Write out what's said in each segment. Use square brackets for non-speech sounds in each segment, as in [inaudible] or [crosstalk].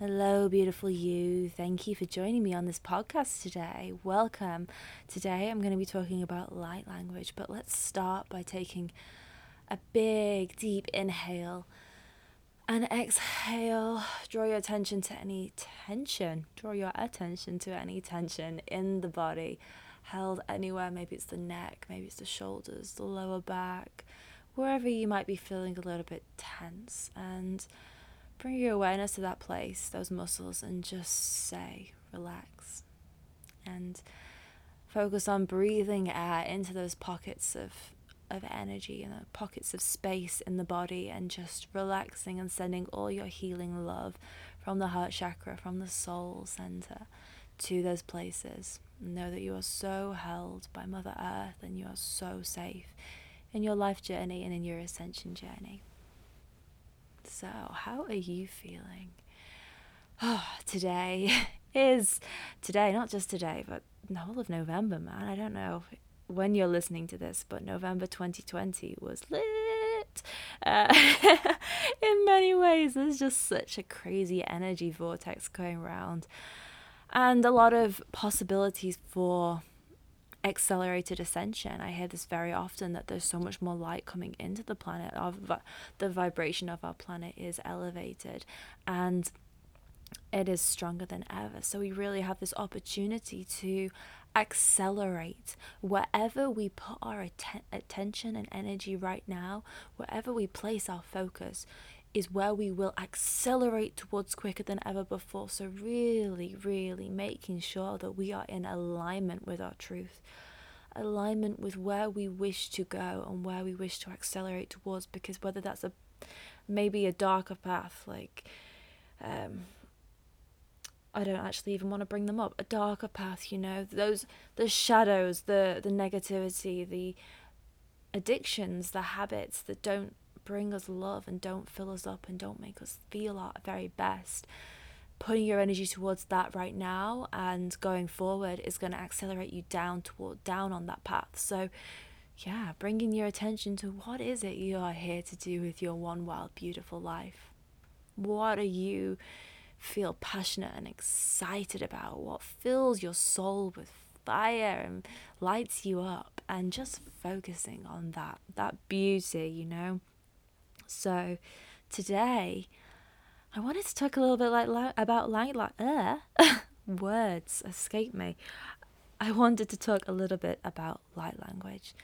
Hello, beautiful you. Thank you for joining me on this podcast today. Welcome. Today I'm going to be talking about light language, but let's start by taking a big, deep inhale and exhale. Draw your attention to any tension. Draw your attention to any tension in the body held anywhere. Maybe it's the neck, maybe it's the shoulders, the lower back, wherever you might be feeling a little bit tense. And bring your awareness to that place, those muscles, and just say, relax. And focus on breathing air into those pockets of, of energy and pockets of space in the body, and just relaxing and sending all your healing love from the heart chakra, from the soul center to those places. Know that you are so held by Mother Earth and you are so safe in your life journey and in your ascension journey. So, how are you feeling? Oh, today [laughs] is today, not just today, but the whole of November, man. I don't know when you're listening to this, but November 2020 was lit. Uh, [laughs] in many ways, there's just such a crazy energy vortex going around, and a lot of possibilities for accelerated ascension. I hear this very often that there's so much more light coming into the planet. Of the vibration of our planet is elevated, and it is stronger than ever. So we really have this opportunity to accelerate wherever we put our att- attention and energy right now, wherever we place our focus is where we will accelerate towards quicker than ever before. So, really, really making sure that we are in alignment with our truth, alignment with where we wish to go and where we wish to accelerate towards. Because whether that's a maybe a darker path, like, um, I don't actually even want to bring them up. A darker path, you know, those the shadows, the the negativity, the addictions, the habits that don't bring us love and don't fill us up and don't make us feel our very best, putting your energy towards that right now and going forward is going to accelerate you down toward down on that path. So, yeah, bringing your attention to what is it you are here to do with your one wild beautiful life? What are you feel passionate and excited about? What fills your soul with fire and lights you up and just focusing on that that beauty, you know? So today, I wanted to talk a little bit like about light like uh, [laughs] words escape me. I wanted to talk a little bit about light language.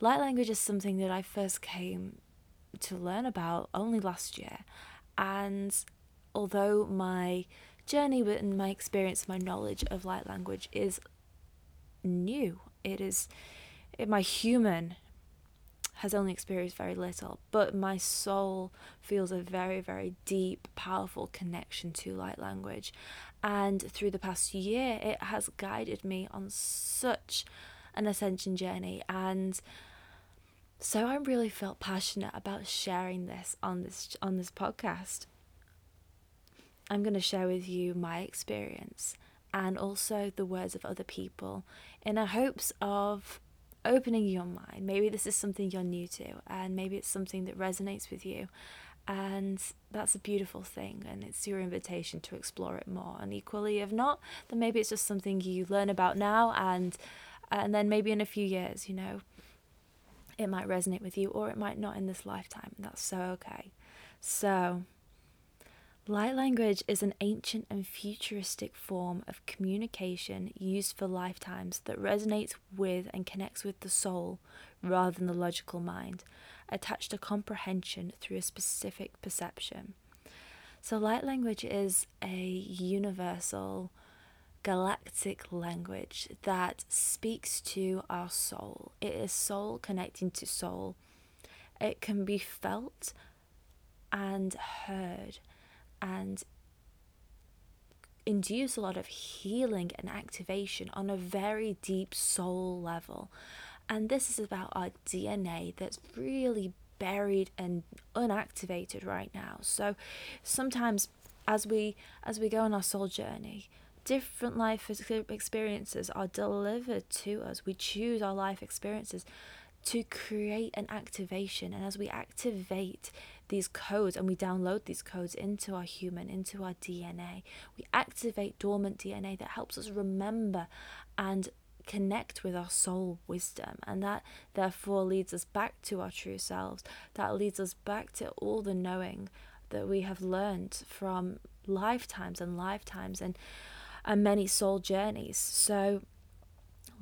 Light language is something that I first came to learn about only last year, and although my journey and my experience, my knowledge of light language is new, it is my human has only experienced very little, but my soul feels a very, very deep, powerful connection to light language. And through the past year, it has guided me on such an ascension journey. And so I really felt passionate about sharing this on this on this podcast. I'm going to share with you my experience and also the words of other people in a hopes of opening your mind. Maybe this is something you're new to, and maybe it's something that resonates with you. And that's a beautiful thing, and it's your invitation to explore it more. And equally, if not, then maybe it's just something you learn about now, and and then maybe in a few years, you know, it might resonate with you, or it might not in this lifetime. And that's so okay. So, Light language is an ancient and futuristic form of communication used for lifetimes that resonates with and connects with the soul rather than the logical mind, attached to comprehension through a specific perception. So, light language is a universal, galactic language that speaks to our soul. It is soul connecting to soul. It can be felt and heard and induce a lot of healing and activation on a very deep soul level. And this is about our DNA that's really buried and unactivated right now. So sometimes as we as we go on our soul journey, different life experiences are delivered to us. We choose our life experiences to create an activation and as we activate these codes and we download these codes into our human, into our DNA. We activate dormant DNA that helps us remember and connect with our soul wisdom. And that therefore leads us back to our true selves. That leads us back to all the knowing that we have learned from lifetimes and lifetimes and, and many soul journeys. So,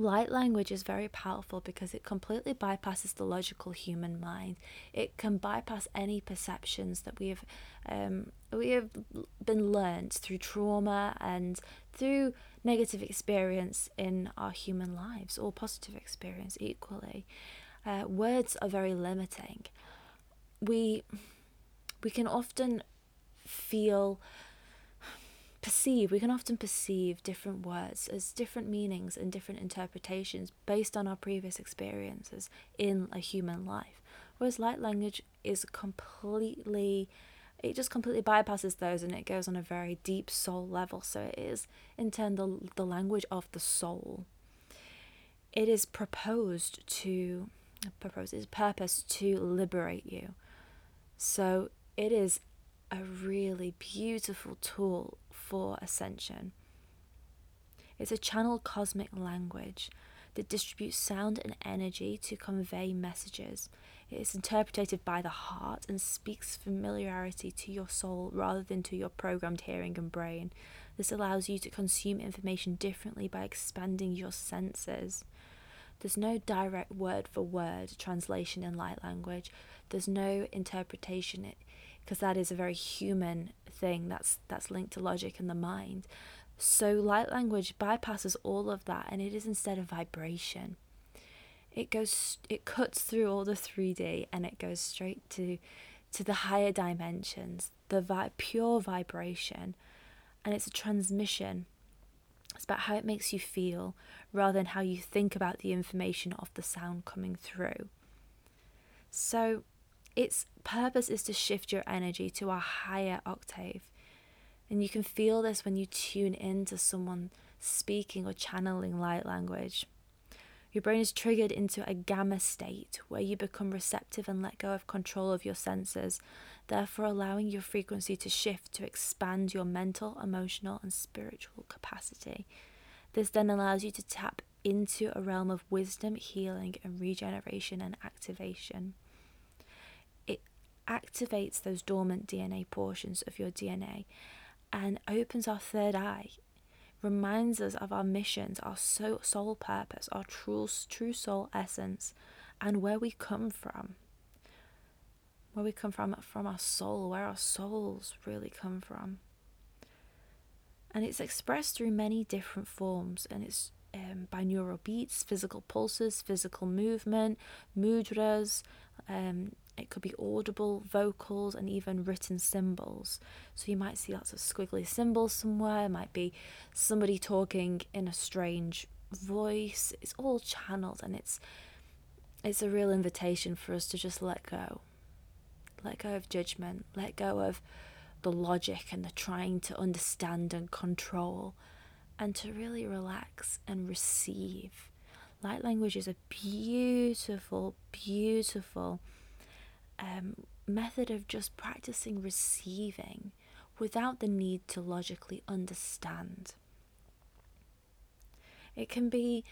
Light language is very powerful because it completely bypasses the logical human mind. It can bypass any perceptions that we have um, we have been learned through trauma and through negative experience in our human lives or positive experience equally. Uh, words are very limiting. We we can often feel perceive, we can often perceive different words as different meanings and different interpretations based on our previous experiences in a human life. Whereas light language is completely, it just completely bypasses those and it goes on a very deep soul level. So it is, in turn, the, the language of the soul. It is proposed to, proposed, is purpose to liberate you. So it is a really beautiful tool for ascension. It's a channel cosmic language that distributes sound and energy to convey messages. It is interpreted by the heart and speaks familiarity to your soul rather than to your programmed hearing and brain. This allows you to consume information differently by expanding your senses. There's no direct word for word translation in light language. There's no interpretation because that is a very human thing that's that's linked to logic and the mind. So light language bypasses all of that and it is instead a vibration. It goes it cuts through all the 3D and it goes straight to to the higher dimensions, the vi- pure vibration and it's a transmission. It's about how it makes you feel rather than how you think about the information of the sound coming through. So its purpose is to shift your energy to a higher octave. And you can feel this when you tune in to someone speaking or channeling light language. Your brain is triggered into a gamma state where you become receptive and let go of control of your senses, therefore allowing your frequency to shift to expand your mental, emotional, and spiritual capacity. This then allows you to tap into a realm of wisdom, healing, and regeneration and activation activates those dormant DNA portions of your DNA and opens our third eye, reminds us of our missions, our soul purpose, our true, true soul essence, and where we come from. Where we come from, from our soul, where our souls really come from. And it's expressed through many different forms, and it's um, binaural beats, physical pulses, physical movement, mudras, um, it could be audible vocals and even written symbols. So you might see lots of squiggly symbols somewhere, it might be somebody talking in a strange voice. It's all channeled and it's it's a real invitation for us to just let go. Let go of judgment, let go of the logic and the trying to understand and control, and to really relax and receive. Light language is a beautiful, beautiful um, method of just practicing receiving without the need to logically understand. It can be,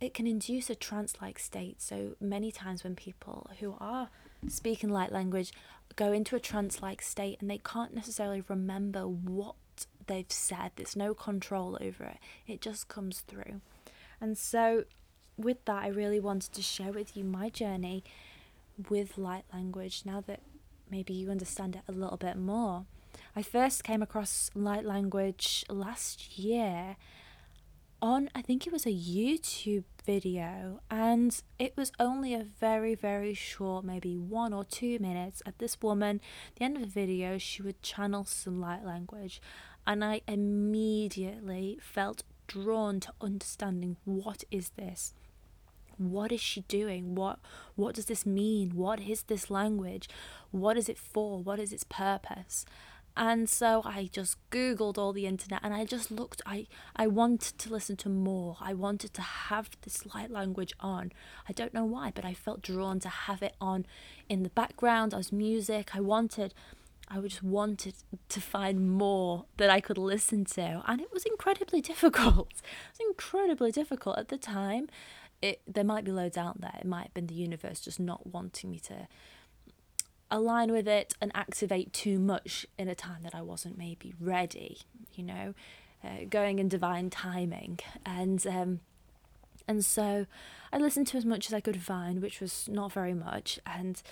it can induce a trance like state. So many times when people who are speaking light language go into a trance like state and they can't necessarily remember what they've said, there's no control over it, it just comes through. And so, with that, I really wanted to share with you my journey with light language now that maybe you understand it a little bit more. I first came across light language last year on, I think it was a YouTube video, and it was only a very, very short, maybe one or two minutes of this woman. At the end of the video, she would channel some light language, and I immediately felt drawn to understanding what is this what is she doing what what does this mean what is this language what is it for what is its purpose And so I just Googled all the internet and I just looked. I, I wanted to listen to more. I wanted to have this light language on. I don't know why, but I felt drawn to have it on in the background as music. I wanted, I just wanted to find more that I could listen to. And it was incredibly [laughs] difficult. It was incredibly difficult at the time. It, there might be loads out there. It might have been the universe just not wanting me to align with it and activate too much in a time that I wasn't maybe ready, you know, uh, going in divine timing. And um, and so I listened to as much as I could find, which was not very much. And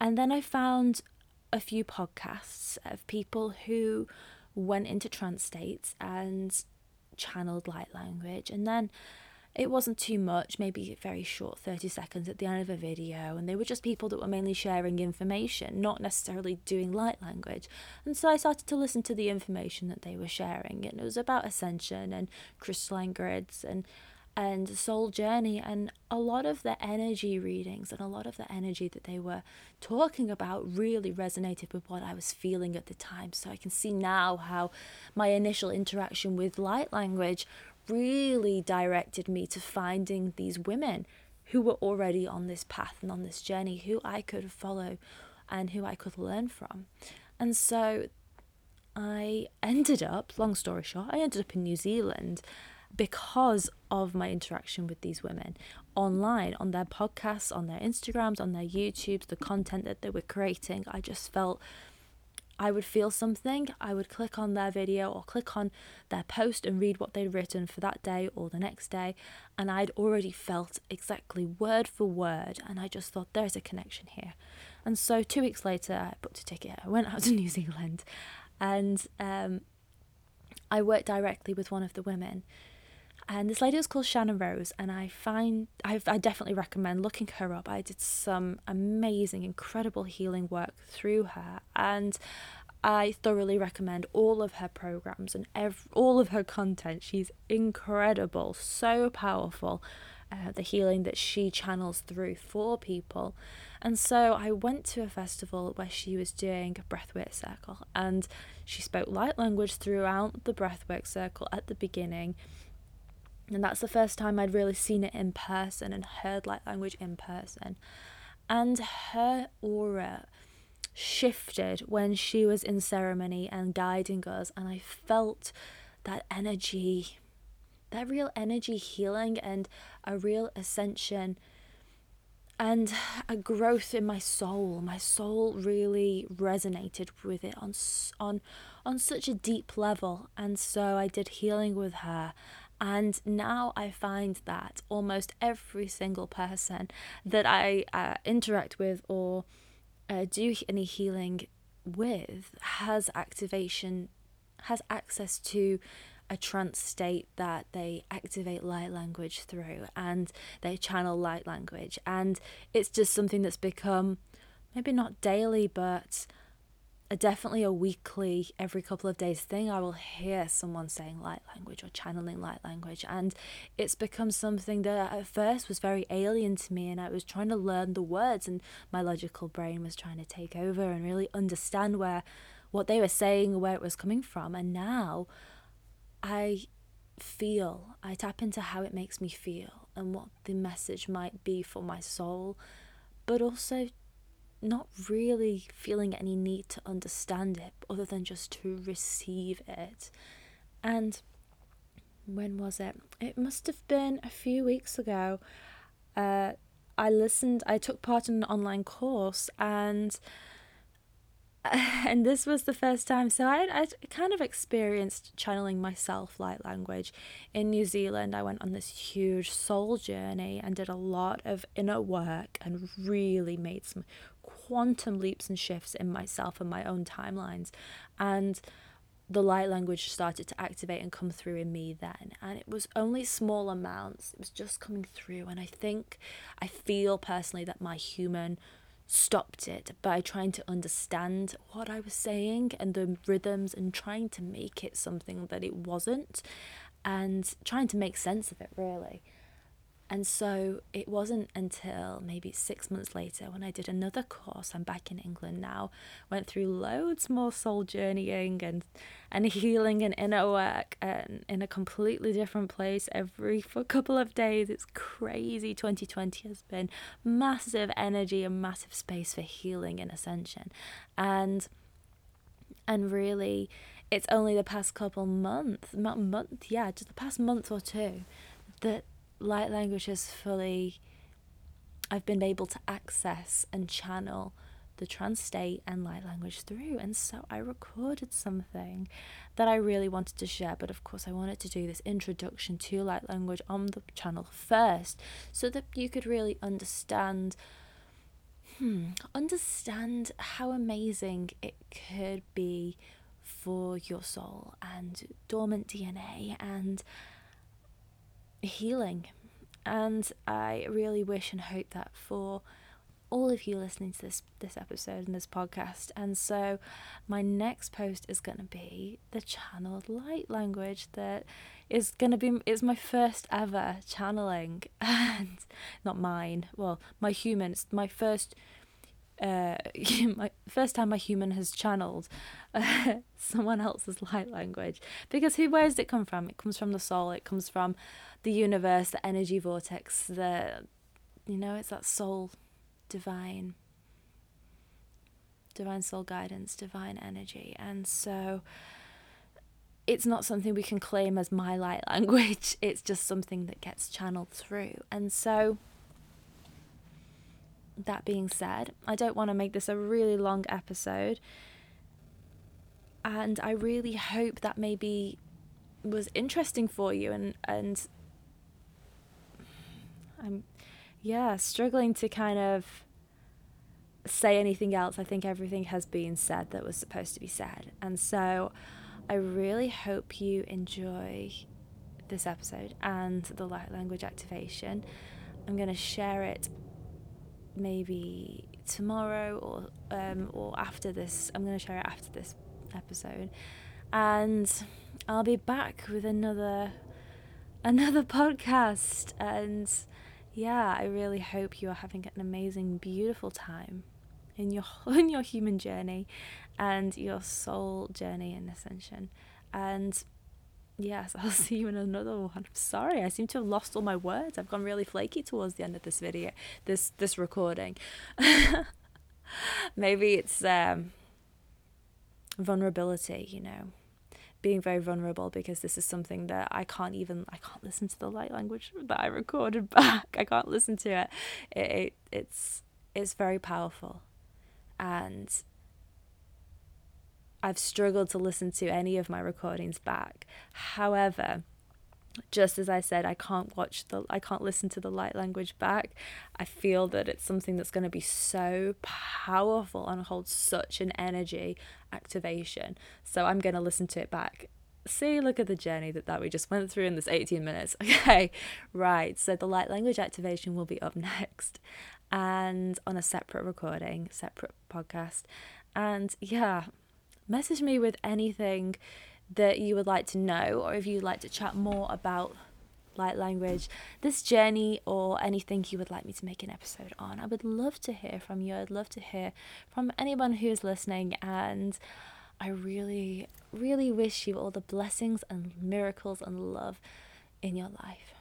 and then I found a few podcasts of people who went into trance states and channeled light language. And then it wasn't too much, maybe very short 30 seconds at the end of a video, and they were just people that were mainly sharing information, not necessarily doing light language. And so I started to listen to the information that they were sharing, and it was about ascension and crystalline grids and and soul journey and a lot of the energy readings and a lot of the energy that they were talking about really resonated with what I was feeling at the time so I can see now how my initial interaction with light language really directed me to finding these women who were already on this path and on this journey who I could follow and who I could learn from. And so I [laughs] ended up, long story short, I ended up in New Zealand because of my interaction with these women online, on their podcasts, on their Instagrams, on their YouTubes, the content that they were creating. I just felt I would feel something, I would click on their video or click on their post and read what they'd written for that day or the next day, and I'd already felt exactly word for word, and I just thought there's a connection here. And so two weeks later, I booked a ticket, I went out [laughs] to New Zealand, and um, I worked directly with one of the women. And this lady was called Shannon Rose, and I find i I definitely recommend looking her up. I did some amazing, incredible healing work through her, and I thoroughly recommend all of her programs and ev- all of her content. She's incredible, so powerful. Uh, the healing that she channels through for people. And so I went to a festival where she was doing a breathwork circle and she spoke light language throughout the breathwork circle at the beginning. And that's the first time I'd really seen it in person and heard light language in person. And her aura shifted when she was in ceremony and guiding us. And I felt that energy, that real energy healing and a real ascension and a growth in my soul. My soul really resonated with it on on on such a deep level, and so I did healing with her, and now I find that almost every single person that I uh, interact with or uh, do any healing with has activation, has access to a trance state that they activate light language through and they channel light language. And it's just something that's become maybe not daily, but definitely a weekly, every couple of days thing. I will hear someone saying light language or channeling light language, and it's become something that at first was very alien to me, and I was trying to learn the words, and my logical brain was trying to take over and really understand where what they were saying, where it was coming from, and now I feel, I tap into how it makes me feel and what the message might be for my soul, but also not really feeling any need to understand it other than just to receive it. And when was it? It must have been a few weeks ago. Uh, I listened, I took part in an online course and [laughs] and this was the first time so I I kind of experienced channeling myself light language in New Zealand I went on this huge soul journey and did a lot of inner work and really made some quantum leaps and shifts in myself and my own timelines. And the light language started to activate and come through in me then. And it was only small amounts, it was just coming through. And I think, I feel personally that my human stopped it by trying to understand what I was saying and the rhythms and trying to make it something that it wasn't and trying to make sense of it really. And so it wasn't until maybe six months later when I did another course. I'm back in England now, went through loads more soul journeying and, and healing and inner work and in a completely different place every [laughs] for a couple of days. It's crazy. 2020 has been massive energy and massive space for healing and ascension. And and really it's only the past couple months month yeah just the past month or two that light language has fully I've been able to access and channel the trans state and light language through. And so I recorded something that I really wanted to share, but of course, I wanted to do this introduction to light language on the channel first so that you could really understand. Hmm, understand how amazing it could be for your soul and dormant DNA and healing. And I really wish and hope that for all of you listening to this this episode and this podcast. And so my next post is going to be the channeled light language that is going to be is my first ever channeling [laughs] and not mine. Well, my human, it's my first uh, [laughs] my first time my human has channeled uh, [laughs] someone else's light language because who where does it come from it comes from the soul it comes from the universe the energy vortex the you know it's that soul divine. Divine soul guidance divine energy. And so it's not something we can claim as my light [laughs] language. It's just something that gets channeled through. And so that being said, I don't want to make this a really long episode. And I really hope that maybe was interesting for you and and I'm yeah, struggling to kind of say anything else. I think everything has been said that was supposed to be said. And so I really hope you enjoy this episode and the light language activation. I'm going to share it maybe tomorrow or um, or after this. I'm going to share it after this episode, and I'll be back with another another [laughs] podcast. And yeah, I really hope you are having an amazing, beautiful time in your [laughs] in your human journey and your soul journey in ascension. And Yes, [laughs] I'll see you in another one. I'm sorry, I seem to have lost all my words. I've gone really flaky towards the end of this video, this this recording. [laughs] Maybe it's um, vulnerability, you know, being very vulnerable because this is something that I can't even I can't listen to the light language that I recorded [laughs] back. I can't listen to it. It, it it's it's very powerful, and I've struggled to listen to any of my recordings back. However, just as I said, I can't watch the, I can't listen to the light language back. I feel that it's something that's going to be so powerful and hold such an energy activation. So I'm going to listen to it back. See, look at the journey that, that we just went through in this 18 minutes. [laughs] Okay, right. So the light language activation will be up [laughs] next and on a separate recording, separate podcast. And yeah, message me with anything that you would like to know or if you'd like to chat more about light language, this journey, or anything you would like me to make an episode on. I would love to hear from you. I'd love to hear from anyone who's listening. And I really, really wish you all the blessings and miracles and love in your life.